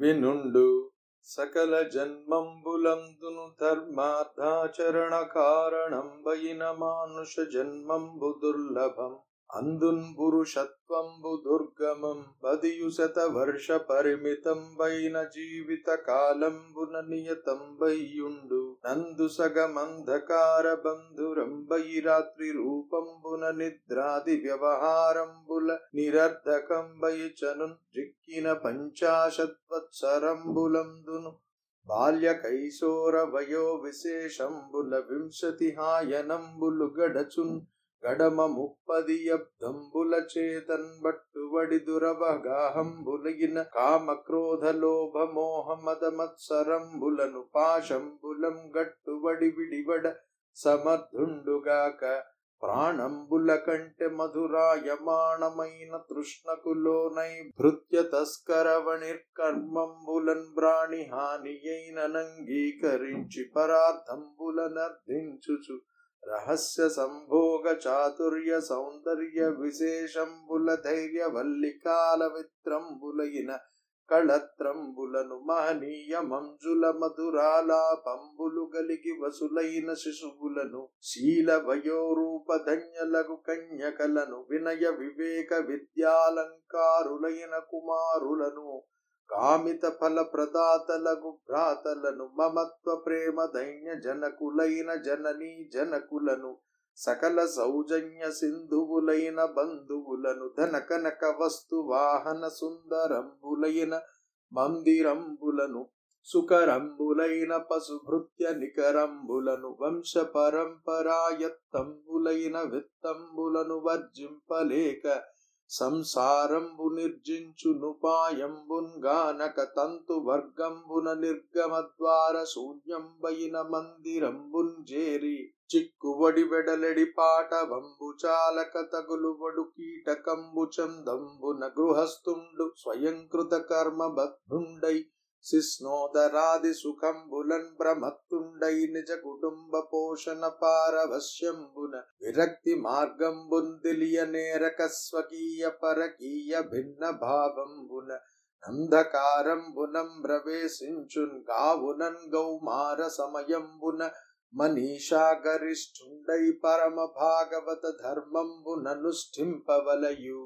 వినుండు సకల జన్మంబులందును ధర్మార్థాచరణ కారణం కారణంబైన మానుష జన్మంబు దుర్లభం. అందున్ పురుషత్వంబు దుర్గమం పదియు శత వర్ష పరిమితం వైన జీవిత కాలంబున నియతం వయ్యుండు నందు సగమంధకార బంధురంబై రాత్రి రూపంబున నిద్రాది వ్యవహారంబుల నిరర్ధకంబై చను జిక్కిన పంచాశత్వత్సరంబులందును బాల్య కైశోర వయో విశేషంబుల వింశతి హాయనంబులు గడచున్ గడమ ముప్పది అబ్దంబుల చేతన్ బట్టువడి దురవగాహంబులగిన కామ క్రోధ లోభ మోహ మద మత్సరంబులను పాశంబులం గట్టువడి విడివడ సమర్థుండుగాక ప్రాణంబుల కంటే మధురాయమాణమైన తృష్ణకు లోనై భృత్య తస్కరవణిర్కర్మంబులన్ బ్రాణి హాని అయినంగీకరించి పరార్థంబులనర్థించుచు రహస్య సంభోగ చాతుర్య సౌందర్య విశేషంబుల ధైర్య వల్లికాల విత్రంబులైన కళత్రంబులను మహనీయ మంజుల మధురాలాపంబులు గలిగి వసులైన శిశువులను శీల వయోరూప ధన్యలగు కన్యకలను వినయ వివేక విద్యాలంకారులైన కుమారులను కామిత ఫల ప్రదాతలకు భ్రాతలను మమత్వ ప్రేమ దైన్య జనకులైన జననీ జనకులను సకల సౌజన్య సింధువులైన బంధువులను ధన కనక వస్తు వాహన సుందరంబులైన మందిరంబులను సుకరంబులైన పశుభృత్య నికరంబులను వంశ పరంపరాయత్తంబులైన విత్తంబులను వర్జింపలేక సంసారంబు నిర్జించునుపాయంబున్ గానక తంతు వర్గంబున నిర్గమద్వార శూన్యంబయిన మందిరంబున్ జేరి చిక్కువడి వెడలెడి పాట వంబు చాలక తగులువడు కీటకంబు చందంబున గృహస్థుండు స్వయంకృత కర్మ బద్ధుండై శిస్నోదరాది సుఖంబులన్ భ్రమత్తుండై నిజ కుటుంబ పోషణ పారవశ్యంబున విరక్తి మార్గంబున్ తెలియనేరక స్వకీయ పరకీయ భిన్న భావంబున అంధకారంబునం ప్రవేశించున్ గావునన్ గౌమార సమయంబున మనీషా గరిష్ఠుండై పరమ భాగవత ధర్మంబుననుష్ఠింపవలయు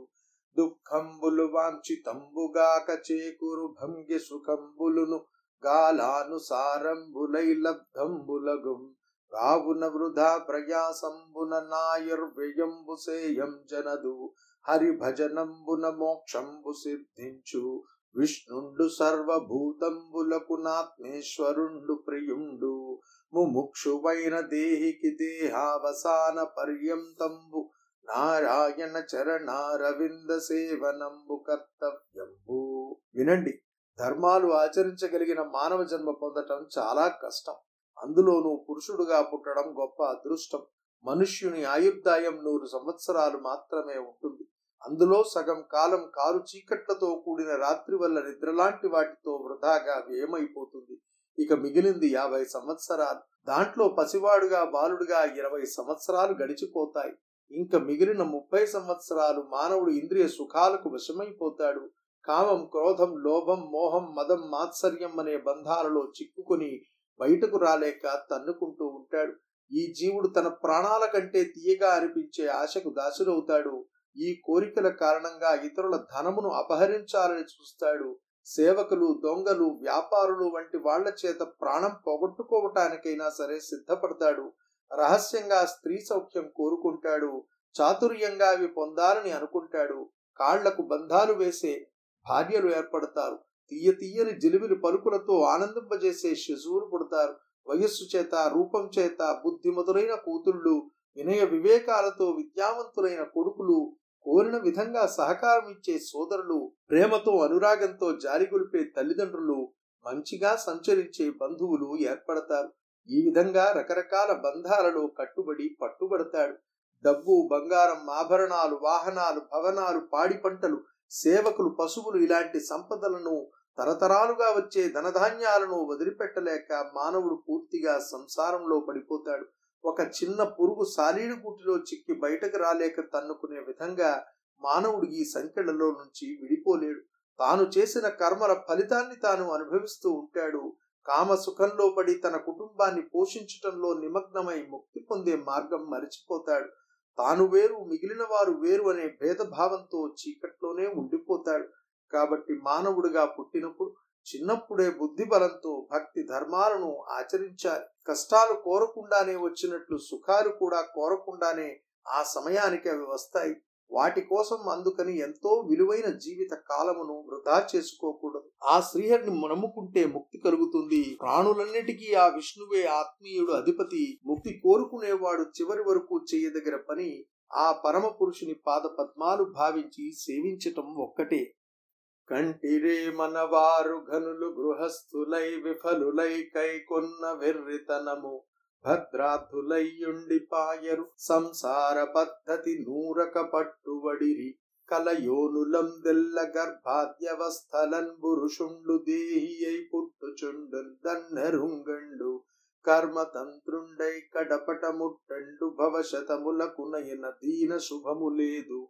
దుఃఖంబులు వాంఛితంబుగాక చేకురు భంగి సుఖంబులును గాలానుసారంబులై లబ్ధంబులగుం. రావున వృధా ప్రయాసంబున నాయుర్వ్యయంబు సేయం జనదు. హరి భజనంబున మోక్షంబు సిద్ధించు. విష్ణుండు సర్వభూతంబులకు నాత్మేశ్వరుండు ప్రియుండు. ముముక్షువైన దేహికి దేహావసాన పర్యంతంబు నారాయణ చరణారవింద సేవనంబు కర్తవ్యంబు. వినండి ధర్మాలు ఆచరించగలిగిన మానవ జన్మ పొందటం చాలా కష్టం. అందులోనూ పురుషుడుగా పుట్టడం గొప్ప అదృష్టం. మనుష్యుని ఆయుర్దాయం నూరు సంవత్సరాలు మాత్రమే ఉంటుంది. అందులో సగం కాలం కారు చీకట్లతో కూడిన రాత్రి వల్ల నిద్రలాంటి వాటితో వృధాగా వ్యయమైపోతుంది. ఇక మిగిలింది యాభై సంవత్సరాలు. దాంట్లో పసివాడుగా బాలుడుగా ఇరవై సంవత్సరాలు గడిచిపోతాయి. ఇంకా మిగిలిన ముప్పై సంవత్సరాలు మానవుడు ఇంద్రియ సుఖాలకు వశమైపోతాడు. కామం క్రోధం లోభం మోహం మదం మాత్సర్యం అనే బంధాలలో చిక్కుకొని బయటకు రాలేక తన్నుకుంటూ ఉంటాడు. ఈ జీవుడు తన ప్రాణాల కంటే తీయగా అనిపించే ఆశకు దాసుడవుతాడు. ఈ కోరికల కారణంగా ఇతరుల ధనమును అపహరించాలని చూస్తాడు. సేవకులు దొంగలు వ్యాపారులు వంటి వాళ్ళ చేత ప్రాణం పోగొట్టుకోవటానికైనా సరే సిద్ధపడతాడు. రహస్యంగా స్త్రీ సౌఖ్యం కోరుకుంటాడు చాతుర్యంగా అవి పొందాలని అనుకుంటాడు. కాళ్ళకు బంధాలు వేసే భార్యలు ఏర్పడతారు. తీయ తీయని జిలిమిలి పలుకులతో ఆనందింపజేసే శిశువులు పుడతారు. వయస్సు చేత రూపం చేత బుద్ధిమతులైన కూతుళ్ళు వినయ వివేకాలతో విద్యావంతులైన కొడుకులు కోరిన విధంగా సహకారం ఇచ్చే సోదరులు ప్రేమతో అనురాగంతో జారిగొల్పే తల్లిదండ్రులు మంచిగా సంచరించే బంధువులు ఏర్పడతారు. ఈ విధంగా రకరకాల బంధాలలో కట్టుబడి పట్టుబడతాడు. డబ్బు బంగారం ఆభరణాలు వాహనాలు భవనాలు పాడి పంటలు సేవకులు పశువులు ఇలాంటి సంపదలను తరతరాలుగా వచ్చే ధనధాన్యాలను వదిలిపెట్టలేక మానవుడు పూర్తిగా సంసారంలో పడిపోతాడు. ఒక చిన్న పురుగు శాలీడి గుట్టిలో చిక్కి బయటకు రాలేక తన్నుకునే విధంగా మానవుడు ఈ సంఖ్యలలో నుంచి విడిపోలేడు. తాను చేసిన కర్మల ఫలితాన్ని తాను అనుభవిస్తూ ఉంటాడు. కామ సుఖంలో పడి తన కుటుంబాన్ని పోషించటంలో నిమగ్నమై ముక్తి పొందే మార్గం మరిచిపోతాడు. తాను వేరు మిగిలిన వారు వేరు అనే భేదభావంతో చీకట్లోనే ఉండిపోతాడు. కాబట్టి మానవుడిగా పుట్టినప్పుడు చిన్నప్పుడే బుద్ధి బలంతో భక్తి ధర్మాలను ఆచరించాలి. కష్టాలు కోరకుండానే వచ్చినట్లు సుఖాలు కూడా కోరకుండానే ఆ సమయానికి అవి వస్తాయి. వాటి కోసం అందుకని ఎంతో విలువైన జీవిత కాలమును వృధా చేసుకోకూడదు. ఆ శ్రీహరిని నమ్ముకుంటే ముక్తి కలుగుతుంది. ప్రాణులన్నిటికీ ఆ విష్ణువే ఆత్మీయుడు అధిపతి. ముక్తి కోరుకునేవాడు చివరి వరకు చేయదగిన పని ఆ పరమ పురుషుని పాద పద్మాలు భావించి సేవించటం ఒక్కటే. కంటిరే మనవారు ఘనులు గృహస్థులై విఫలులై కైకొన్న వెర్రితనము భద్రార్థులయ్యుండి పాయరు సంసార పద్ధతి నూరక పట్టువడిరి కలయోనులం దెల్ల గర్భాద్యవస్థలన్ పురుషుండు దేహియై పుట్టుచుండు దన్నరుంగండు. కర్మతంత్రుండై కడపట ముట్టండు భవశతములకు నయన దీన శుభము లేదు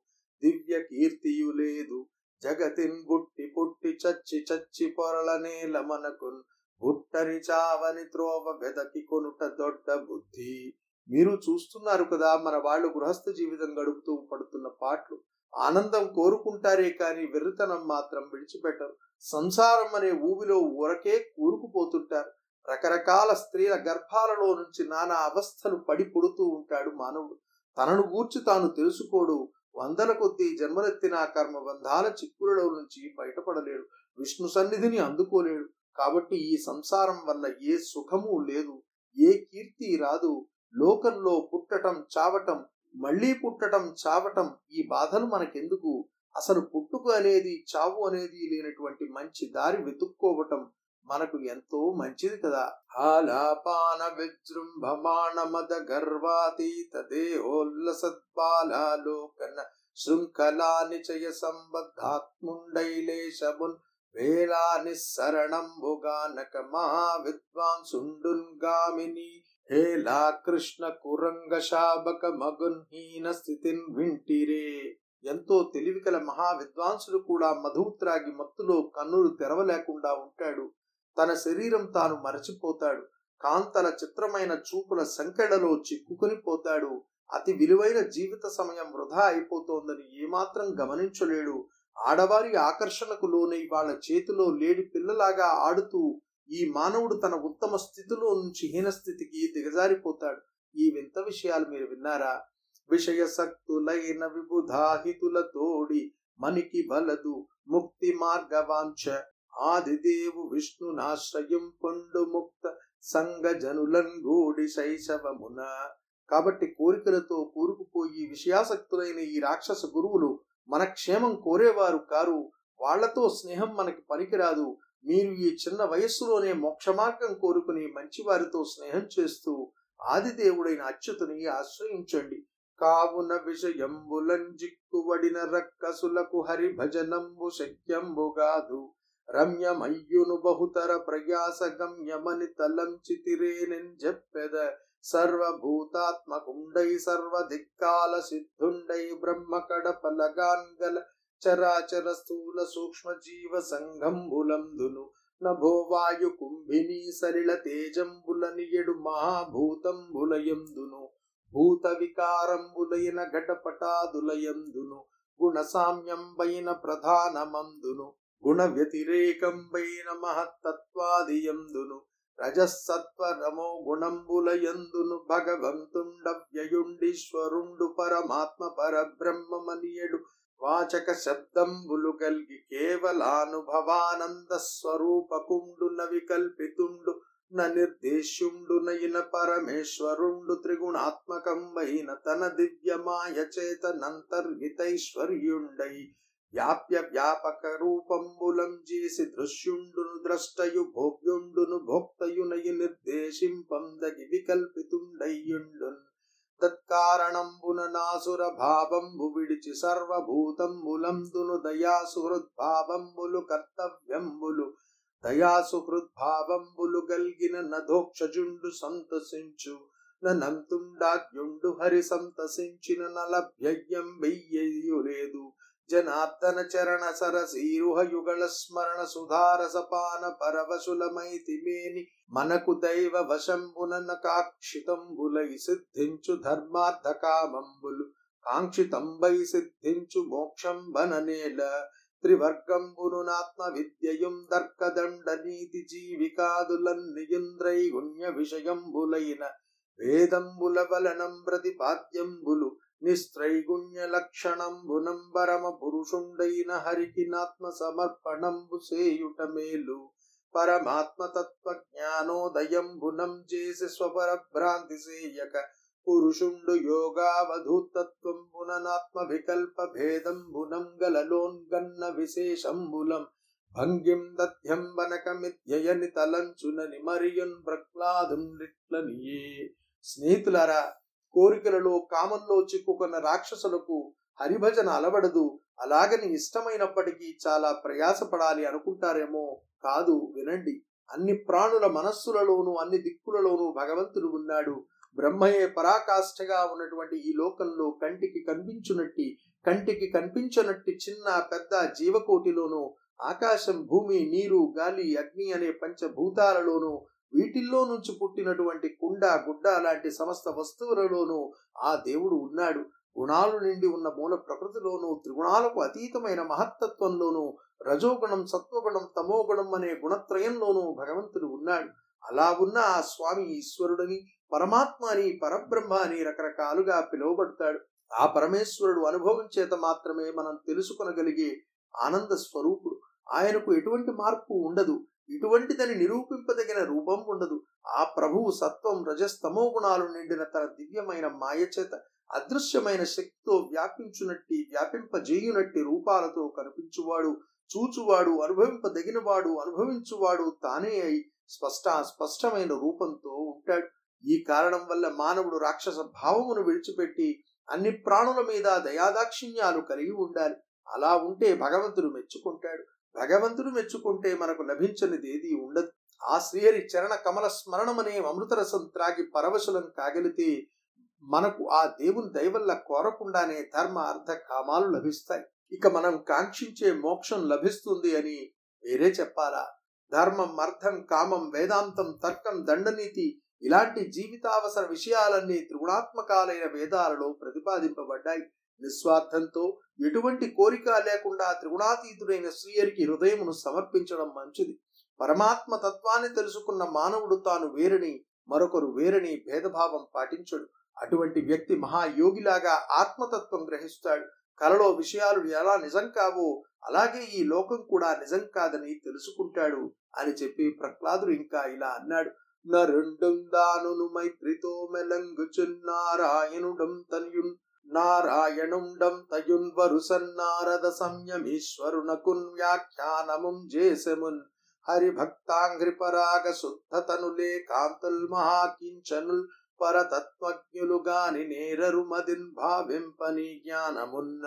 దివ్య కీర్తియు లేదు జగతిన్ గుట్టి పుట్టి చచ్చి చచ్చి పొరల నేల మనకున్ బుట్టని చావని త్రోవ వెదకి కొనుట దొడ్డ బుద్ధి. మీరు చూస్తున్నారు కదా మన వాళ్ళు గృహస్థ జీవితం గడుపుతూ పడుతున్న పాటలు. ఆనందం కోరుకుంటారే కానీ వెర్రితనం మాత్రం విడిచిపెట్టరు. సంసారం అనే ఊబిలో ఊరకే కూరుకుపోతుంటారు. రకరకాల స్త్రీల గర్భాలలో నుంచి నానా అవస్థలు పడి పుడుతూ ఉంటాడు మానవుడు. తనను గూర్చి తాను తెలుసుకోడు. వందల కొద్దీ జన్మలెత్తిన కర్మ బంధాల చిక్కులలో నుంచి బయటపడలేడు. విష్ణు సన్నిధిని అందుకోలేడు. కాబట్టి ఈ సంసారం వల్ల ఏ సుఖము లేదు ఏ కీర్తి రాదు. లోకంలో పుట్టటం చావటం మళ్ళీ పుట్టటం చావటం ఈ బాధలు మనకెందుకు? అసలు పుట్టుక అనేది చావు అనేది లేనటువంటి మంచి దారి వెతుక్కోవటం మనకు ఎంతో మంచిది కదా. ఆలాపాన విజృంభమాణ మద గర్వాతీత దేహోల్లసద్బాలోకన శృంఖలా నిచయ సంబద్ధాత్ముండైలేశమున్ వేలా నిస్సరణంబుగానక మహావిద్వాంసుండున్ గామిని హేలా కృష్ణ కురంగ శాబక మగున్హీన స్థితిన్ వింటిరే ఎంతో తెలివికల మహా విద్వాంసుడు కూడా మధుత్రాగి మత్తులో కన్నులు తెరవలేకుండా ఉంటాడు. తన శరీరం తాను మరచిపోతాడు. కాంతల చిత్రమైన చూపుల సంకెడలో చిక్కుకుని పోతాడు. అతి విలువైన జీవిత సమయం వృధా అయిపోతోందని ఏమాత్రం గమనించలేడు. ఆడవారి ఆకర్షణకు లోనై వాళ్ళ చేతిలో లేడి పిల్లలాగా ఆడుతూ ఈ మానవుడు తన ఉత్తమ స్థితిలో నుంచి హీనస్థితికి దిగజారిపోతాడు. ఈ వింత విషయాలు మీరు విన్నారా? విషయ సక్తులైన విబుధాహితుల తోడి మనికి బలదు ముక్తి మార్గవాంఛ. ఆదిదేవు విష్ణునాశ్రయం పొండు ముక్త సంగ జనులన్ శైశవమున. కాబట్టి కోరికలతో కూరుకుపోయి విషయాసక్తులైన ఈ రాక్షస గురువులు మన క్షేమం కోరేవారు కారు. వాళ్ళతో స్నేహం మనకి పనికిరాదు. మీరు ఈ చిన్న వయస్సులోనే మోక్ష మార్గం కోరుకుని మంచివారితో స్నేహం చేస్తూ ఆదిదేవుడైన అచ్యుతుని ఆశ్రయించండి. కావున విషయంబులంజిక్కువడిన రక్కసులకు హరి భజనంబు శక్యంబుగాదు రమ్యమయ్యును బహుతర ప్రయాస గమ్యమని తలంచితిరేనెన్ చెప్పెద సర్వభూతాత్మకుండై సర్వధిక్కాల సిద్ధుండై బ్రహ్మ కడపలగాన్గల చరాచర స్థూల సూక్ష్మ జీవ సంఘంబులందును. నభో వాయు కుంభిని సలిల తేజంబులనియడు మహాభూతంబులయందును. భూత వికారంబులైన ఘటపటాదులయందును. గుణ సామ్యంబైన ప్రధానమందును. గుణ వ్యతిరేకంబైన మహత్తత్వాదియందును. రజసత్వ రజసత్వరమో గుణంబులయందును భగవంతుండ వ్యయుండీశ్వరుండు పరమాత్మ పరబ్రహ్మమనియడు వాచక శబ్దంబులు కలిగి కేవలానుభవానంద స్వరూపకుండున వికల్పితుండు న నిర్దేశ్యుండు నయిన పరమేశ్వరుండు త్రిగుణాత్మకంబైన తన దివ్యమాయ చేతనంతర్హితైశ్వర్యుండై వ్యాప్య వ్యాపక రూపంబులం చేసి దృశ్యుండును ద్రష్టయు భోగ్యుండును భోక్తయునయు నిర్దేశింపందగి వికల్పితుండయ్యుండున్. తత్కారణంబున నాసుర భావంబు విడిచి సర్వభూతంబులందును దయాసుహృద్భావంబులు కర్తవ్యంబులు. దయాసుహృద్భావంబులు గల్గిన నధోక్షజుండు సంతసించు నంతుండాగ్యుండు హరి సంతసించిన నలభ్యయ్యం వెయ్యు లేదు జనార్దన చరణ సరసీరుహ యుగళ స్మరణ సుధారసపాన పరవశులమైతి మేని మనకు దైవ వశంబున కాక్షితంబులై సిద్ధించు ధర్మార్థ కామంబులు. కాంక్షితంబై సిద్ధించు మోక్షం బననేల త్రివర్గంబునునాత్మ విద్యయుం దర్కదండ నీతి జీవికాదులన్నియుంద్రై గుణ్య విషయంబులైన వేదంబుల వలనం ప్రతిపాద్యంబులు. నిస్త్రైగుణ్య లక్షణంబునంబరమ పురుషుండైన హరికినాత్మ సమర్పణంబు సేయుట మేలు పరమాత్మతత్వ జ్ఞానోదయంబునం చేసి స్వపర భ్రాంతి సేయక పురుషుండు యోగావధూతత్వంబుననాత్మ వికల్ప భేదంబునం గలలోన్గన్న విశేషంబులం భంగిం దధ్యం వనకమిధ్యయని తలంచునని మరియున్ ప్రహ్లాదుండిట్లనియే స్నేహితులారా కోరికలలో కామంలో చిక్కుకున్న రాక్షసులకు హరిభజన అలవడదు అలాగని ఇష్టమైనప్పటికీ చాలా ప్రయాసపడాలి అనుకుంటారేమో కాదు వినండి. అన్ని ప్రాణుల మనస్సులలోనూ అన్ని దిక్కులలోనూ భగవంతుడు ఉన్నాడు. బ్రహ్మయే పరాకాష్ఠగా ఉన్నటువంటి ఈ లోకంలో కంటికి కనిపించునట్టి కంటికి కనిపించనట్టి చిన్న పెద్ద జీవకోటిలోనూ ఆకాశం భూమి నీరు గాలి అగ్ని అనే పంచభూతాలలోనూ వీటిల్లో నుంచి పుట్టినటువంటి కుండ గుడ్డ లాంటి సమస్త వస్తువులలోనూ ఆ దేవుడు ఉన్నాడు. గుణాలు నిండి ఉన్న మూల ప్రకృతిలోనూ త్రిగుణాలకు అతీతమైన మహత్తత్వంలోనూ రజోగుణం సత్వగుణం తమోగుణం అనే గుణత్రయంలోనూ భగవంతుడు ఉన్నాడు. అలా ఉన్న ఆ స్వామి ఈశ్వరుడని పరమాత్మ అని పరబ్రహ్మ అని రకరకాలుగా పిలువబడతాడు. ఆ పరమేశ్వరుడు అనుభవం చేత మాత్రమే మనం తెలుసుకొనగలిగే ఆనంద స్వరూపుడు. ఆయనకు ఎటువంటి మార్పు ఉండదు. ఇటువంటిదని నిరూపింపదగిన రూపం ఉండదు. ఆ ప్రభువు సత్వం రజస్తమో గుణాలు నిండిన తన దివ్యమైన మాయచేత అదృశ్యమైన శక్తితో వ్యాపించునట్టి వ్యాపింపజేయునట్టి రూపాలతో కనిపించువాడు చూచువాడు అనుభవింపదగినవాడు అనుభవించువాడు తానే అయి స్పష్ట స్పష్టమైన రూపంతో ఉంటాడు. ఈ కారణం వల్ల మానవుడు రాక్షస భావమును విడిచిపెట్టి అన్ని ప్రాణుల మీద దయాదాక్షిణ్యాలు కలిగి ఉండాలి. అలా ఉంటే భగవంతుడు మెచ్చుకుంటాడు. భగవంతుడు మెచ్చుకుంటే మనకు లభించనిది ఏది ఉండదు. ఆ శ్రీహరి చరణ కమల స్మరణమనే అమృతరసం త్రాగి పరవశులం కాగలితే మనకు ఆ దేవుని దయవల్ల కోరకుండానే ధర్మ అర్థ కామాలు లభిస్తాయి. ఇక మనం కాంక్షించే మోక్షం లభిస్తుంది అని వేరే చెప్పాలా? ధర్మం అర్థం కామం వేదాంతం తర్కం దండనీతి ఇలాంటి జీవితావసర విషయాలన్నీ త్రిగుణాత్మకాలైన వేదాలలో ప్రతిపాదింపబడ్డాయి. నిస్వార్థంతో ఎటువంటి కోరిక లేకుండా త్రిగుణాతీతుడైన శ్రీయరికి హృదయమును సమర్పించడం మంచిది. పరమాత్మ తత్వాన్ని తెలుసుకున్న మానవుడు తాను వేరని మరొకరు వేరని భేదభావం పాటించడు. అటువంటి వ్యక్తి మహాయోగిలాగా ఆత్మతత్వం గ్రహిస్తాడు. కలలో విషయాలు ఎలా నిజం కావో అలాగే ఈ లోకం కూడా నిజం కాదని తెలుసుకుంటాడు అని చెప్పి ప్రహ్లాదుడు ఇంకా ఇలా అన్నాడు. నరుండుందాను మైత్రితో మెలంగుచున్నారాయణుడం తన్యున్ నారాయణుండం తయున్ వరుసన్నారద సంయమీశ్వరునకున్ వ్యాఖ్యానముం జేసెమున్ హరిభక్తాంఘ్రి పరాగ శుద్ధతనులే కాంతుల్ మహాకించనుల్ పరతత్వజ్ఞులు గాని నేరరు మదిన్ భావింపని జ్ఞానమున్న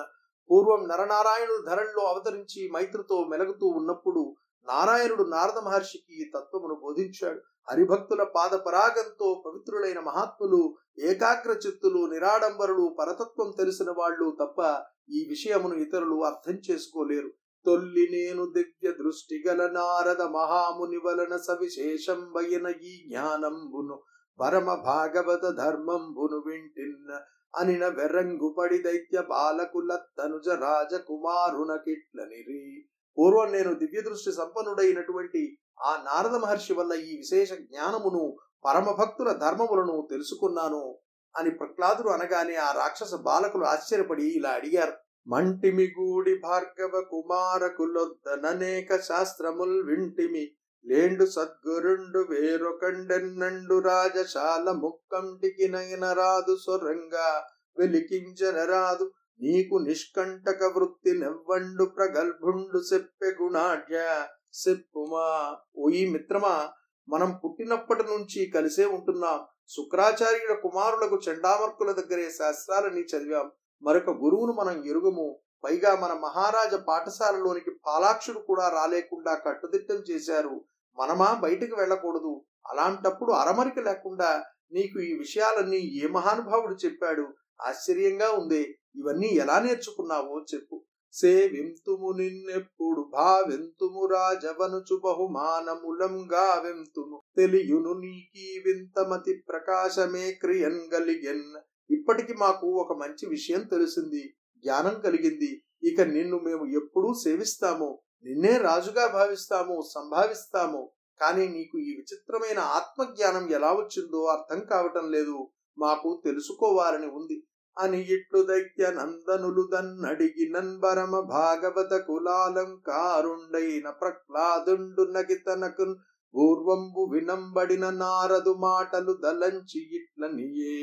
పూర్వం నరనారాయణుడు ధరణిలో అవతరించి మైత్రితో మెలుగుతూ ఉన్నప్పుడు నారాయణుడు నారద మహర్షికి ఈ తత్వమును బోధించాడు. హరిభక్తుల పాదపరాగంతో పవిత్రులైన మహాత్ములు ఏకాగ్ర చిత్తులు నిరాడంబరులు పరతత్వం తెలిసిన వాళ్ళు తప్ప ఈ విషయమును ఇతరులు అర్థం చేసుకోలేరు. తొల్లి నేను దివ్య దృష్టి గల నారద మహాముని వలన సవిశేషం వయన ఈ జ్ఞానంబును పరమ భాగవత ధర్మంబును వింటిన్న అనిన వెర్రంగుపడి దైత్య బాలకుల తనుజ రాజకుమారునకిట్లనిరి. పూర్వం నేను దివ్య దృష్టి సంపన్నుడైనటువంటి ఆ నారద మహర్షి వల్ల ఈ విశేష జ్ఞానమును పరమ భక్తుల ధర్మములను తెలుసుకున్నాను అని ప్రహ్లాదుడు అనగానే ఆ రాక్షస బాలకులు ఆశ్చర్యపడి ఇలా అడిగారు. మంటిమి గూడి భార్గవ కుమారకులొద్దననేక శాస్త్రముల్ వింటిమి లేండు సద్గురుండు వేరొకండెన్నండు రాజశాల ముక్కంటికి నయన రాదు సొరంగా. వెలికించనరాదు నీకు నిష్కంటక వృత్తి నెవ్వండు ప్రగల్భుండు చెప్పె గుణాఢ్య. సెప్పుమా ఓ ఈ మిత్రమా మనం పుట్టినప్పటి నుంచి కలిసే ఉంటున్నాం. శుక్రాచార్యుల కుమారులకు చండామర్కుల దగ్గరే శాస్త్రాలని చదివాం. మరొక గురువును మనం ఎరుగము. పైగా మన మహారాజ పాఠశాలలోనికి పాలాక్షుడు కూడా రాలేకుండా కట్టుదిట్టం చేశారు. మనమా బయటికి వెళ్ళకూడదు. అలాంటప్పుడు అరమరిక లేకుండా నీకు ఈ విషయాలన్నీ ఏ మహానుభావుడు చెప్పాడు? ఆశ్చర్యంగా ఉంది. ఇవన్నీ ఎలా నేర్చుకున్నావో చెప్పు. సేవింతుము నిన్నెప్పుడు భావింతుము రాజవనుచు బహుమానములం గావింతుము తెలియును నీకీ వింతమతి ప్రకాశమే క్రియన్ గలిగెన్. ఇప్పటికి మాకు ఒక మంచి విషయం తెలిసింది జ్ఞానం కలిగింది. ఇక నిన్ను మేము ఎప్పుడూ సేవిస్తాము నిన్నే రాజుగా భావిస్తాము సంభావిస్తాము. కానీ నీకు ఈ విచిత్రమైన ఆత్మజ్ఞానం ఎలా వచ్చిందో అర్థం కావటం లేదు. మాకు తెలుసుకోవాలని ఉంది. అని ఇట్లు దైత్య నందనులు దన్నడిగి నన్వరమ భాగవత కులాలంకారుండైన ప్రహ్లాదుండు నగితనకు పూర్వంబు వినంబడిన నారదు మాటలు దలంచి ఇట్లనియే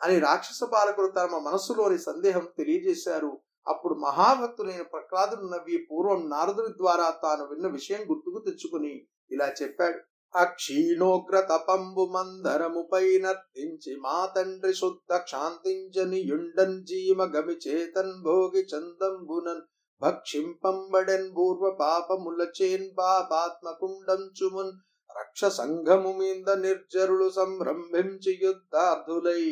అని రాక్షస పాలకులు తమ మనసులోని సందేహం తెలియజేశారు. అప్పుడు మహాభక్తులైన ప్రహ్లాదుడు నవ్వి పూర్వం నారదుడి ద్వారా తాను విన్న విషయం గుర్తుకు తెచ్చుకుని ఇలా చెప్పాడు. అక్షీణోగ్ర తపంబు మందరముపై నర్తించి మా తండ్రి శుద్ధ క్షాంతించని యుండన్ జీమ గమి చేతన్ భోగి చందంబునన్ భక్షింపంబడెన్ పూర్వ పాపములచేన్ పాపాత్మకుండం చుమున్ రక్ష సంఘము మీద నిర్జరులు సంరంభించి యుద్ధార్థులై.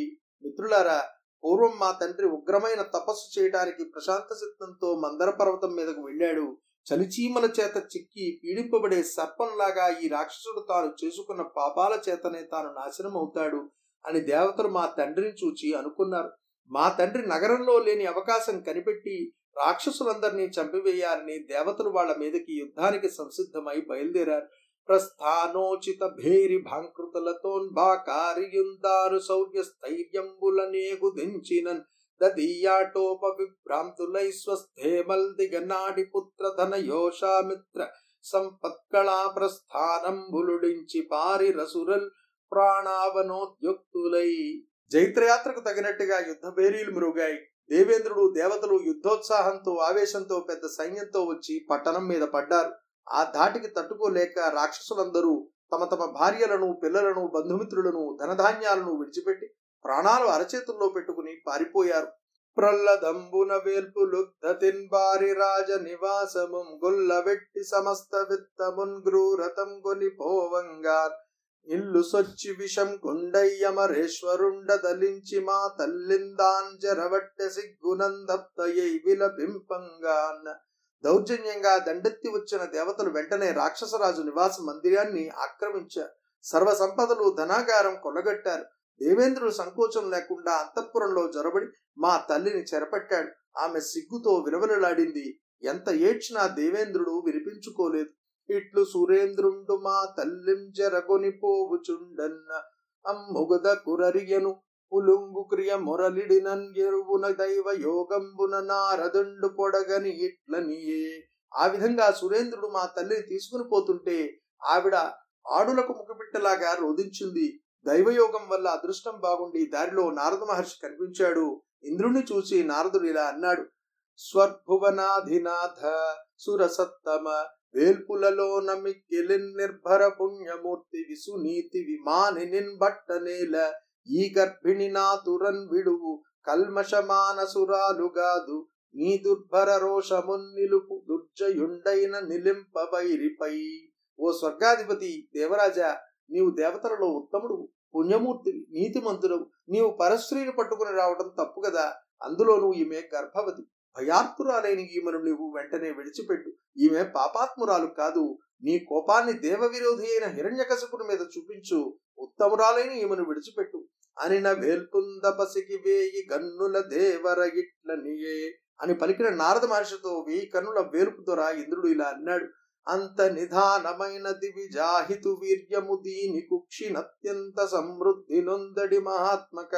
మిత్రులారా పూర్వం మా తండ్రి ఉగ్రమైన తపస్సు చేయడానికి ప్రశాంత చిత్తంతో మందర పర్వతం మీదకు వెళ్ళాడు. చలిచీమల చేత చిక్కి పీడింపబడే సర్పంలాగా ఈ రాక్షసుడు తాను చేసుకున్న పాపాల చేతనే తాను నాశనం అవుతాడు అని దేవతలు మా తండ్రిని చూచి అనుకున్నారు. మా తండ్రి నగరంలో లేని అవకాశం కనిపెట్టి రాక్షసులందరినీ చంపివేయాలని దేవతలు వాళ్ళ మీదకి యుద్ధానికి సంసిద్ధమై బయలుదేరారు. ప్రస్థానోచిత భేరి భాంకృతులతోన్భాకారియుందారు శౌర్య స్థైర్యంబులనేగు దించినన్ దదీయాటోప విభ్రాంతులై పుత్ర ధన యోషామిత్ర సంపత్కళా ప్రస్థానంబులుడించి పారి రసురల్ ప్రాణావనోద్యుక్తులై జైత్రయాత్రకు తగినట్టుగా యుద్ధ భేరీలు మురుగాయి. దేవేంద్రుడు దేవతలు యుద్ధోత్సాహంతో ఆవేశంతో పెద్ద సైన్యంతో వచ్చి పట్టణం మీద పడ్డారు. ఆ ధాటికి తట్టుకోలేక రాక్షసులందరూ తమ తమ భార్యలను పిల్లలను బంధుమిత్రులను ధనధాన్యాలను విడిచిపెట్టి ప్రాణాలు అరచేతుల్లో పెట్టుకుని పారిపోయారు. ప్రల్లదంబున వేల్పులుగ్ధతిన్ బారి రాజ నివాసముం గుల్లవెట్టి సమస్త విత్తమున్ గ్రూరతం గొలిపోవంగా ఇల్లు సొచ్చి విషం కుండయ్యమరేశ్వరుండ దలించి మా తల్లిందాంజరవట్టె సిగ్గునందప్తయై విలపింపంగాన్. దౌర్జన్యంగా దండెత్తి వచ్చిన దేవతలు వెంటనే రాక్షసరాజు నివాస మందిరాన్ని ఆక్రమించారు సర్వ సంపదలు ధనాగారం కొల్లగట్టారు దేవేంద్రుడు సంకోచం లేకుండా అంతఃపురంలో జొరబడి మా తల్లిని చెరపట్టాడు. ఆమె సిగ్గుతో విలవలలాడింది. ఎంత ఏడ్చినా దేవేంద్రుడు వినిపించుకోలేదు. ఇట్లు సురేంద్రుండు మా తల్లిం జరగొని పోవుచుండన్న అమ్ముగద కురరియను పులుంగు క్రియ మొరలిడినన్ ఎరువున దైవ యోగంబున నారదుండు పొడగని ఇట్లనియే. ఆ విధంగా సురేంద్రుడు మా తల్లిని తీసుకుని పోతుంటే ఆవిడ ఆడులకు ముఖపిట్టలాగా రోధించింది. దైవయోగం వల్ల అదృష్టం బాగుండి దారిలో నారద మహర్షి కనిపించాడు. ఇంద్రుణ్ణి చూసి నారదుడు ఇలా అన్నాడు. స్వర్భువనాధినాథ సురసత్తమ వేల్పులలో నమిక్కిలిన్ నిర్భర పుణ్యమూర్తి విసునీతి విమానినిన్ బట్టనేల ఈ గర్భిణి నాతురన్ విడువు కల్మషమానసురాలుగాదు నీ దుర్భర రోషమున్ నిలుపు దుర్జయుండైన నిలింప వైరిపై. ఓ స్వర్గాధిపతి దేవరాజా నీవు దేవతలలో ఉత్తముడు పుణ్యమూర్తివి నీతిమంతుడవు నీవు పరస్త్రీని పట్టుకుని రావడం తప్పు కదా? అందులోనూ ఈమె గర్భవతి. భయార్తురాలైన ఈమెను నీవు వెంటనే విడిచిపెట్టు. ఈమె పాపాత్మురాలు కాదు. నీ కోపాన్ని దేవ విరోధి అయిన హిరణ్యకశపుని మీద చూపించు. ఉత్తమురాలైన ఈమెను విడిచిపెట్టు. అనిన వేల్పుందపసికి వేయి గన్నుల దేవరగిట్లనియే నీయే అని పలికిన నారద మహర్షితో వేయి కన్నుల వేలుపు దొర ఇంద్రుడు ఇలా అన్నాడు. అంత నిధానమైన విజాహితు వీర్యము దీని కుక్షినత్యంత సమృద్ధి నొందడి మహాత్మక.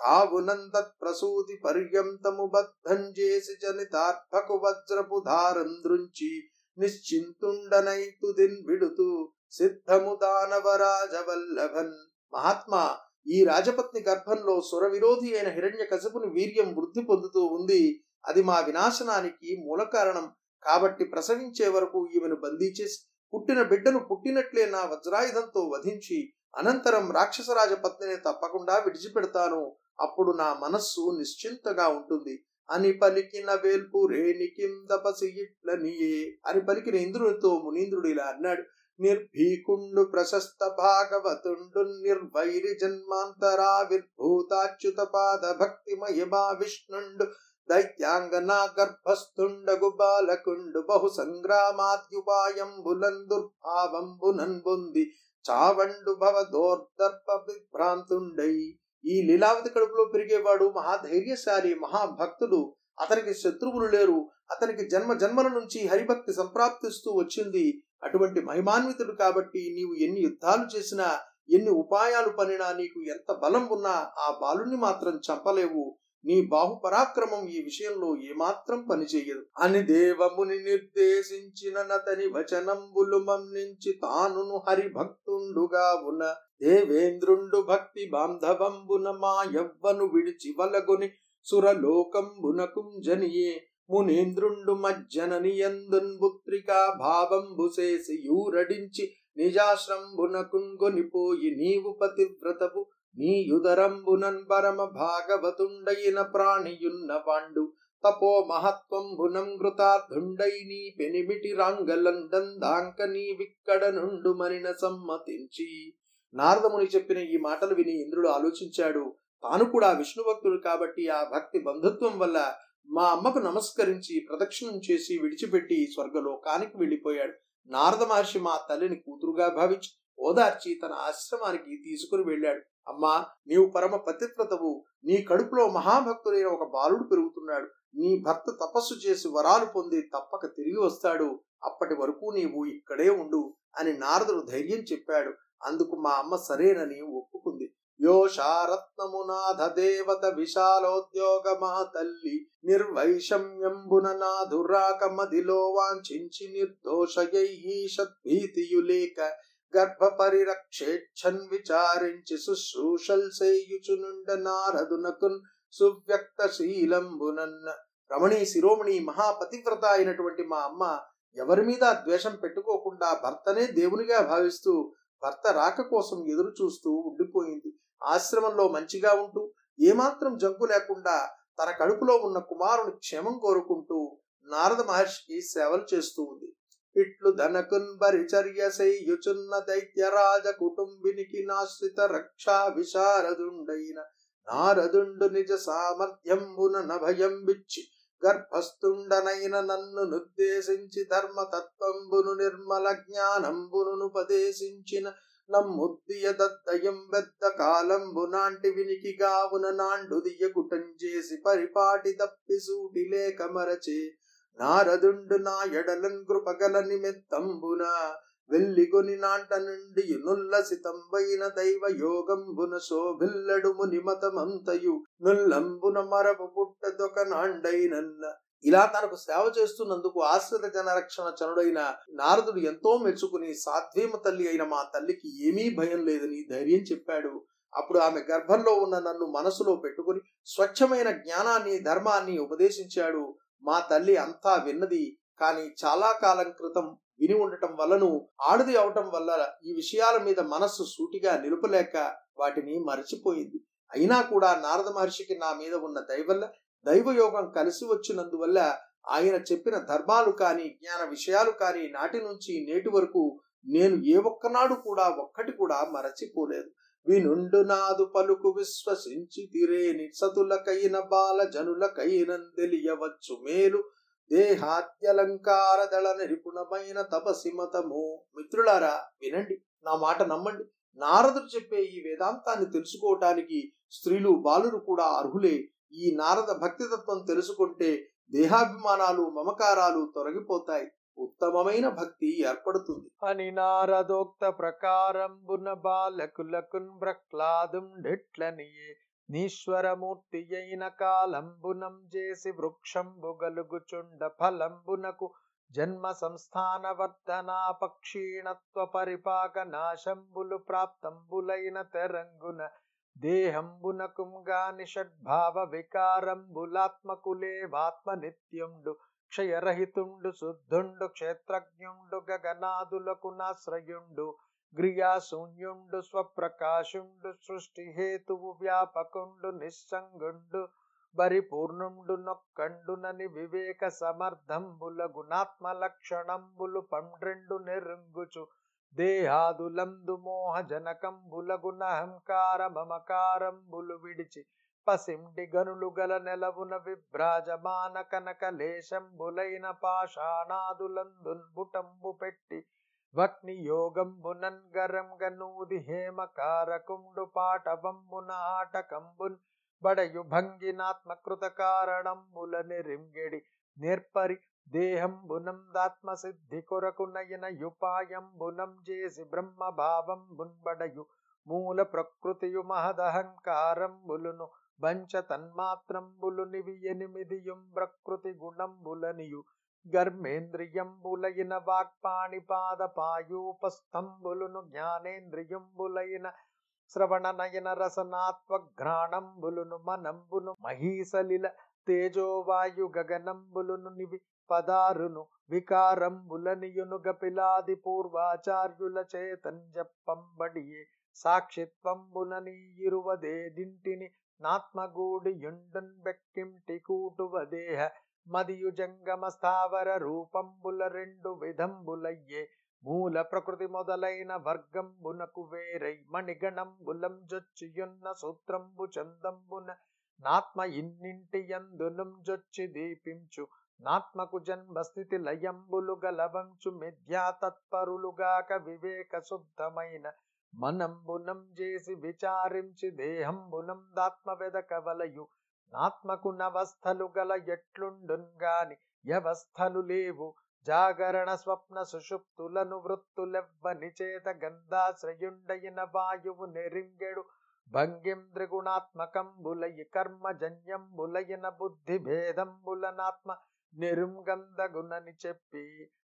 కావునందత్ ప్రసూతి పర్యంతము బద్ధం చేసి జనితార్థకు వజ్రపు ధారంద్రుంచి నిశ్చింతుండనైతు దిన్ విడుతూ సిద్ధము దానవరాజవల్లభన్ మహాత్మా ఈ రాజపత్ని గర్భంలో సుర విరోధి అయిన హిరణ్య కశపుని వీర్యం వృద్ధి పొందుతూ ఉంది. అది మా వినాశనానికి మూల కారణం కాబట్టి ప్రసవించే వరకు ఈమెను బందీ చేసి పుట్టిన బిడ్డను పుట్టినట్లే నా వజ్రాయుధంతో వధించి అనంతరం రాక్షసరాజ పత్నిని తప్పకుండా విడిచిపెడతాను. అప్పుడు నా మనస్సు నిశ్చింతగా ఉంటుంది. అని పలికిన వేల్పు రేణికిందపసిగిట్లనియే అని పలికిన ఇంద్రునితో మునీంద్రుడు ఇలా అన్నాడు. నిర్భీకుండు ప్రశస్త భాగవతుండు నిర్వైరి జన్మాంతరావిర్భూతాచ్యుత పాద భక్తి మహిమా విష్ణుండు దైత్యాంగనా గర్భస్థుండగు బాలకుండు బహు సంగ్రామాద్యుపాయంబులన్ దుర్భావంబునన్ బొంది చావండు భవ దోర్దర్ప విభ్రాంతుండై ఈ లీలావతి కడుపులో పెరిగేవాడు మహాధైర్యశాలి మహాభక్తుడు. అతనికి శత్రువులు లేరు. అతనికి జన్మ జన్మల నుంచి హరిభక్తి సంప్రాప్తిస్తూ వచ్చింది. అటువంటి మహిమాన్వితుడు కాబట్టి నీవు ఎన్ని యుద్ధాలు చేసినా ఎన్ని ఉపాయాలు పనినా నీకు ఎంత బలం ఉన్నా ఆ బాలుని మాత్రం చంపలేవు. నీ బాహు పరాక్రమం ఈ విషయంలో ఏమాత్రం పనిచేయదు. అని దేవముని నిర్దేశించిన నతని వచనంబులు మన్నించి తానును హరిభక్తుండుగా ఉన్న దేవేంద్రుండు భక్తి బాంధవంబున మా యవ్వను విడిచి వలగొని సురలోకంబునకుంజనియే మునేంద్రుండు మజ్జనని ఎందున్ పుత్రికా భావంబు చేసి యూరడించి నిజాశ్రంబునకుంగొనిపోయి నీవు పతివ్రతవు నీ యుదరంబునన్ పరమ భాగవతుండైన ప్రాణియున్న వాండు తపో మహత్వంబునం కృతార్థుండై నీ పెనిమిటి రాంగలందందాంక నీ విక్కడ నుండు మరిన సమ్మతించి. నారదముని చెప్పిన ఈ మాటలు విని ఇంద్రుడు ఆలోచించాడు. తాను కూడా విష్ణు భక్తుడు కాబట్టి ఆ భక్తి బంధుత్వం వల్ల మా అమ్మకు నమస్కరించి ప్రదక్షిణం చేసి విడిచిపెట్టి స్వర్గలోకానికి వెళ్ళిపోయాడు. నారద మహర్షి మా తల్లిని కూతురుగా భావించి ఓదార్చి తన ఆశ్రమానికి తీసుకుని వెళ్ళాడు. అమ్మా నీవు పరమ పతివ్రతవు. నీ కడుపులో మహాభక్తుడైన ఒక బాలుడు పెరుగుతున్నాడు. నీ భర్త తపస్సు చేసి వరాలు పొంది తప్పక తిరిగి వస్తాడు. అప్పటి వరకు నీవు ఇక్కడే ఉండు అని నారదుడు ధైర్యం చెప్పాడు. అందుకు మా అమ్మ సరేనని ఒప్పుకుంది. యో శారత్నమునాథ దేవత విశాలోద్యోగ మా తల్లి నిర్వైషమ్యంబున నాధురాక మదిలో వాంఛించి నిర్దోషయై ఈషద్భీతియులేక గర్భ పరిరక్షేచ్ఛన్ విచారించి శుశ్రూషల్ సేయుచునుండ నారదునకున్ సువ్యక్త శీలంబునన్న రమణి శిరోమణి మహాపతివ్రత అయినటువంటి మా అమ్మ ఎవరి మీద ద్వేషం పెట్టుకోకుండా భర్తనే దేవునిగా భావిస్తూ భర్త రాక కోసం ఎదురు చూస్తూ ఉండిపోయింది. ఆశ్రమంలో మంచిగా ఉంటూ ఏమాత్రం జంకు లేకుండా తన కడుపులో ఉన్న కుమారుని క్షేమం కోరుకుంటూ నారద మహర్షికి సేవలు చేస్తూ ఉంది. ఇట్లు ధనకున్ పరిచర్య దైత్యరాజ కుటుంబినికి నాశ్రిత రక్షా విశారదుండైన నారదుండు నిజ సామర్థ్యంబున నభయం బిచ్చి గర్భస్థుండనైన నన్ను నుద్దేశించి ధర్మతత్వంబును నిర్మల జ్ఞానంబును ఉపదేశించిన నమ్ముద్దియ దత్తయం పెద్ద కాలంబు నాంటి వినికి గావున నాండు దియ్యగుటం చేసి పరిపాటి తప్పి సూటి లేక మరచే నారదుండు నా ఎడలన్ కృపగల నిమిత్తంబున వెల్లిగొని నాంట నుండి నుల్లసితంబైన దైవ యోగంబున శోభిల్లడు మునిమతమంతయు నుల్లంబున మరపు పుట్టదొక నాండైనన్న ఇలా తనకు సేవ చేస్తున్నందుకు ఆశ్రిత జనరక్షణ చనుడైన నారదుడు ఎంతో మెచ్చుకుని సాధ్వీమ తల్లి అయిన మా తల్లికి ఏమీ భయం లేదని ధైర్యం చెప్పాడు. అప్పుడు ఆమె గర్భంలో ఉన్న నన్ను మనసులో పెట్టుకుని స్వచ్ఛమైన జ్ఞానాన్ని ధర్మాన్ని ఉపదేశించాడు. మా తల్లి అంతా విన్నది కానీ చాలా కాలం క్రితం విని ఉండటం వల్లను ఆడది అవటం వల్ల ఈ విషయాల మీద మనస్సు సూటిగా నిలుపలేక వాటిని మరచిపోయింది. అయినా కూడా నారద మహర్షికి నా మీద ఉన్న దయవల్ల దైవయోగం కలిసి వచ్చినందువల్ల ఆయన చెప్పిన ధర్మాలు కాని జ్ఞాన విషయాలు కాని నాటి నుంచి నేటి వరకు నేను ఏ ఒక్కనాడు కూడా ఒక్కటి కూడా మరచిపోలేదు. వినుండు నాదు పలుకు విశ్వసించి తిరేని సతులకైన బాల జనులకైన తెలియవచ్చు మేలు. దేహాత్యలంకార దళ నిపుణమైన తపసిమతము. మిత్రులారా వినండి నా మాట నమ్మండి. నారదుడు చెప్పే ఈ వేదాంతాన్ని తెలుసుకోవటానికి స్త్రీలు బాలురు కూడా అర్హులే. ఈ నారద భక్తితత్వం తెలుసుకుంటే దేహాభిమానాలు మమకారాలు తొలగిపోతాయి. ఉత్తమమైన భక్తి ఏర్పడుతుంది. అని నారదోక్త ప్రకారంబున బాలకులకున్ ప్రహ్లాదుండిట్లనియే నీశ్వరమూర్తి అయిన కాలంబునం చేసి వృక్షంబు గలుగుచుండ ఫలంబునకు జన్మ సంస్థాన వర్ధనా పక్షీణత్వ పరిపాక నాశంబులు ప్రాప్తంబులైన తెరంగున దేహంబునకుంగాని షడ్భావ వికారంబులాత్మకులేవాత్మ నిత్యుండు క్షయరహితుండు శుద్ధుండు క్షేత్రజ్ఞుండు గగనాదులకు నాశ్రయుండు గ్రియాశూన్యుండు స్వప్రకాశుండు సృష్టి హేతువు వ్యాపకుండు నిస్సంగుండు పరిపూర్ణుండు నొక్కండునని వివేక సమర్థంబుల గుణాత్మ లక్షణంబులు పండ్రెండు నెరుంగుచు దేహాదులందు మోహజనకంబుల గుణహంకార మమకారంబులు విడిచి పసిండి గనులు గల నెలవున విభ్రాజమాన కనక లేశంబులైన పెట్టి వక్ని యోగంబునన్ గరం గనూది హేమకారకుండు పాటవంబున ఆటకంబున్ బడయు భంగినాత్మకృత కారణంబుల నిరింగిడి నేర్పరి దేహంబునం దాత్మ సిద్ధి కొరకు నయన యుపాయంబునం చేసి బ్రహ్మ భావంబున్ బడయు మూల ప్రకృతియు మహదహంకారంబులును బంచ తన్మాత్రంబులు నివి ఎనిమిదియుం ప్రకృతి గుణంబులనియు. గర్మేంద్రియంబులైన వాక్పాణి పాద పాయూపస్తంబులును జ్ఞానేంద్రియంబులైన శ్రవణ నయన రసనాత్వఘ్రాణంబులును మనంబును. మహీసలిల తేజోవాయు గగనంబులును నివి పదారును. వికారంబులనియును గపిలాది పూర్వాచార్యుల చేతంజప్పంబడియే సాక్షిత్వంబులని ఇరువదేడింటిని నాత్మగూడి యుండన్ బెక్కింటి కూటువదేహ మదియు జంగమ స్థావర రూపంబుల రెండు విధంబులయ్యే మూల ప్రకృతి మొదలైన వర్గంబునకు వేరై మణిగణంబులం జొచ్చియున్న సూత్రంబు చందంబున నాత్మ ఇన్నింటి యందునం జొచ్చి దీపించు. నాత్మకు జన్మస్థితి లయంబులు గలవంచు మిథ్యా తత్పరులుగాక వివేక శుద్ధమైన మనంబునం చేసి విచారించి దేహంబునం దాత్మ వెదకవలయు నాత్మకు నవస్థలు గల ఎట్లుండున్ గాని వ్యవస్థలు లేవు. జాగరణ స్వప్న సుషుప్తులను వృత్తులెవ్వని చేత గంధాశ్రయుండయిన వాయువు నెరింగెడు. భంగిం కర్మజన్యంబులయిన బుద్ధి భేదంబులనాత్మ నిరుంగంధగునని చెప్పి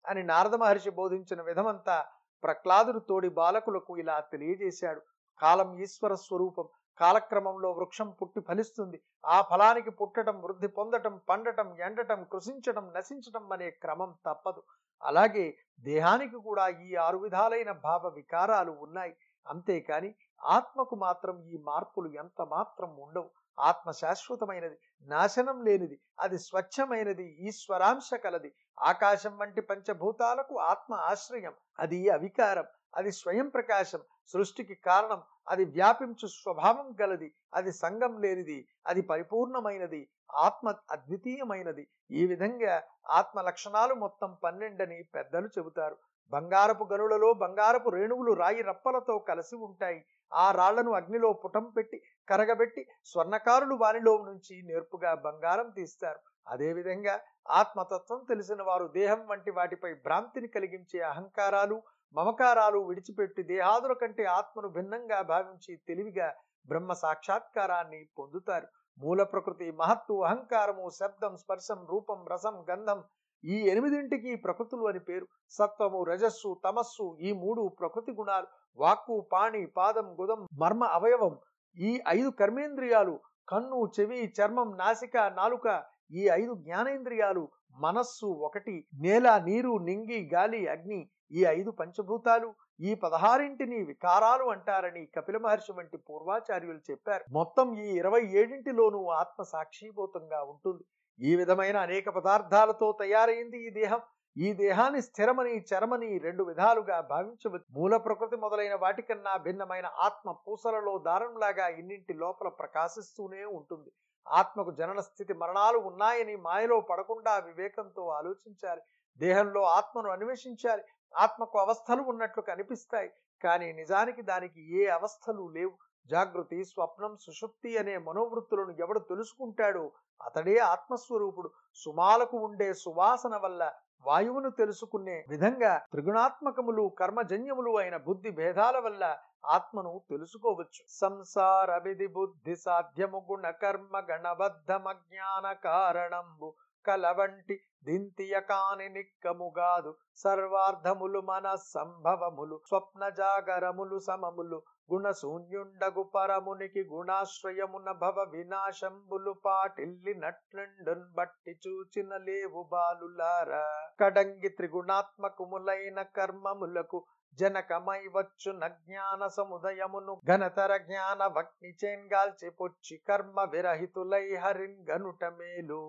అని నారద మహర్షి బోధించిన విధమంతా ప్రహ్లాదుడు తోడి బాలకులకు ఇలా తెలియజేశాడు. కాలం ఈశ్వర స్వరూపం కాలక్రమంలో వృక్షం పుట్టి ఫలిస్తుంది. ఆ ఫలానికి పుట్టడం వృద్ధి పొందటం పండటం ఎండటం కృషించటం నశించటం అనే క్రమం తప్పదు. అలాగే దేహానికి కూడా ఈ ఆరు విధాలైన భావ వికారాలు ఉన్నాయి. అంతేకాని ఆత్మకు మాత్రం ఈ మార్పులు ఎంత మాత్రం ఉండవు. ఆత్మ శాశ్వతమైనది నాశనం లేనిది అది స్వచ్ఛమైనది ఈశ్వరాంశ కలది. ఆకాశం వంటి పంచభూతాలకు ఆత్మ ఆశ్రయం అది అవికారం అది స్వయం ప్రకాశం సృష్టికి కారణం అది వ్యాపించు స్వభావం గలది అది సంగం లేనిది అది పరిపూర్ణమైనది ఆత్మ అద్వితీయమైనది. ఈ విధంగా ఆత్మ లక్షణాలు మొత్తం పన్నెండని పెద్దలు చెబుతారు. బంగారపు గనులలో బంగారపు రేణువులు రాయి రప్పలతో కలిసి ఉంటాయి. ఆ రాళ్ళను అగ్నిలో పుటం పెట్టి కరగబెట్టి స్వర్ణకారులు వారిలో నుంచి నేర్పుగా బంగారం తీస్తారు. అదేవిధంగా ఆత్మతత్వం తెలిసిన వారు దేహం వంటి వాటిపై భ్రాంతిని కలిగించే అహంకారాలు మమకారాలు విడిచిపెట్టి దేహాదుల కంటే ఆత్మను భిన్నంగా భావించి తెలివిగా బ్రహ్మ సాక్షాత్కారాన్ని పొందుతారు. మూల ప్రకృతి మహత్తు అహంకారము శబ్దం స్పర్శం రూపం రసం గంధం ఈ ఎనిమిదింటికి ప్రకృతులు అని పేరు. సత్వము రజస్సు తమస్సు ఈ మూడు ప్రకృతి గుణాలు. వాక్కు పాణి పాదం గుదం మర్మ అవయవం ఈ ఐదు కర్మేంద్రియాలు. కన్ను చెవి చర్మం నాసిక నాలుక ఈ ఐదు జ్ఞానేంద్రియాలు. మనస్సు ఒకటి నేల నీరు నింగి గాలి అగ్ని ఈ ఐదు పంచభూతాలు. ఈ పదహారింటిని వికారాలు అంటారని కపిల మహర్షి వంటి పూర్వాచార్యులు చెప్పారు. మొత్తం ఈ ఇరవై ఏడింటిలోనూ ఆత్మ సాక్షిభూతంగా ఉంటుంది. ఈ విధమైన అనేక పదార్థాలతో తయారైంది ఈ దేహం. ఈ దేహాన్ని స్థిరమని చరమని రెండు విధాలుగా భావించవచ్చు. మూల ప్రకృతి మొదలైన వాటికన్నా భిన్నమైన ఆత్మ పూసలలో దారంలాగా ఇన్నింటి లోపల ప్రకాశిస్తూనే ఉంటుంది. ఆత్మకు జనన స్థితి మరణాలు ఉన్నాయని మాయలో పడకుండా వివేకంతో ఆలోచించాలి. దేహంలో ఆత్మను అన్వేషించాలి. ఆత్మకు అవస్థలు ఉన్నట్లు కనిపిస్తాయి. కానీ నిజానికి దానికి ఏ అవస్థలు లేవు. జాగృతి స్వప్నం సుషుప్తి అనే మనోవృత్తులను ఎవడు తెలుసుకుంటాడో అతడే ఆత్మస్వరూపుడు. సుమాలకు ఉండే సువాసన వల్ల వాయువును తెలుసుకునే విధంగా త్రిగుణాత్మకములు కర్మజన్యములు అయిన బుద్ధి భేదాల వల్ల ఆత్మను తెలుసుకోవచ్చు. సంసార విధి బుద్ధి సాధ్యము గుణ కర్మ గణబద్ధమ జ్ఞాన కారణంబు కలవంటి దింతియ కాని నిక్కముగాదు సర్వార్థములు మన సంభవములు స్వప్న జాగరములు సమములు గుణశూన్యుండగు పరమునికి గుణాశ్రయమున భవ వినాశంబులు పాటిల్లి నట్లుండున్ బట్టి చూచిన లేవు బాలులారా. కడంగి త్రిగుణాత్మకుములైన కర్మములకు జనకమై వచ్చున జ్ఞాన సముదయమును ఘనతర జ్ఞాన వక్ని చేన్గాల్చి పొచ్చి కర్మ విరహితులై హరిన్ గనుట మేలు.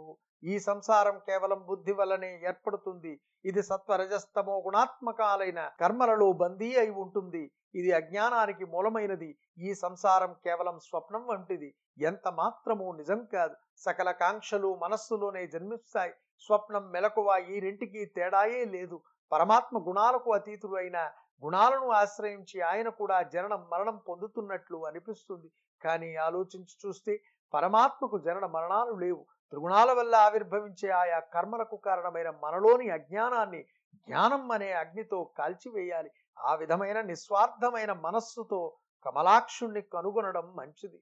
ఈ సంసారం కేవలం బుద్ధి వలనే ఏర్పడుతుంది. ఇది సత్వరజస్తమో గుణాత్మకాలైన కర్మలలో బందీ అయి ఉంటుంది. ఇది అజ్ఞానానికి మూలమైనది. ఈ సంసారం కేవలం స్వప్నం వంటిది. ఎంత మాత్రము నిజం కాదు. సకల కాంక్షలు మనస్సులోనే జన్మిస్తాయి. స్వప్నం మెలకువ ఈ రెంటికి తేడాయే లేదు. పరమాత్మ గుణాలకు అతీతుడు అయిన గుణాలను ఆశ్రయించి ఆయన కూడా జననం మరణం పొందుతున్నట్లు అనిపిస్తుంది. కానీ ఆలోచించి చూస్తే పరమాత్మకు జనన మరణాలు లేవు. త్రిగుణాల వల్ల ఆవిర్భవించే ఆయా కర్మలకు కారణమైన మనలోని అజ్ఞానాన్ని జ్ఞానం అనే అగ్నితో కాల్చివేయాలి. ఆ విధమైన నిస్వార్థమైన మనస్సుతో కమలాక్షుణ్ణి కనుగొనడం మంచిది.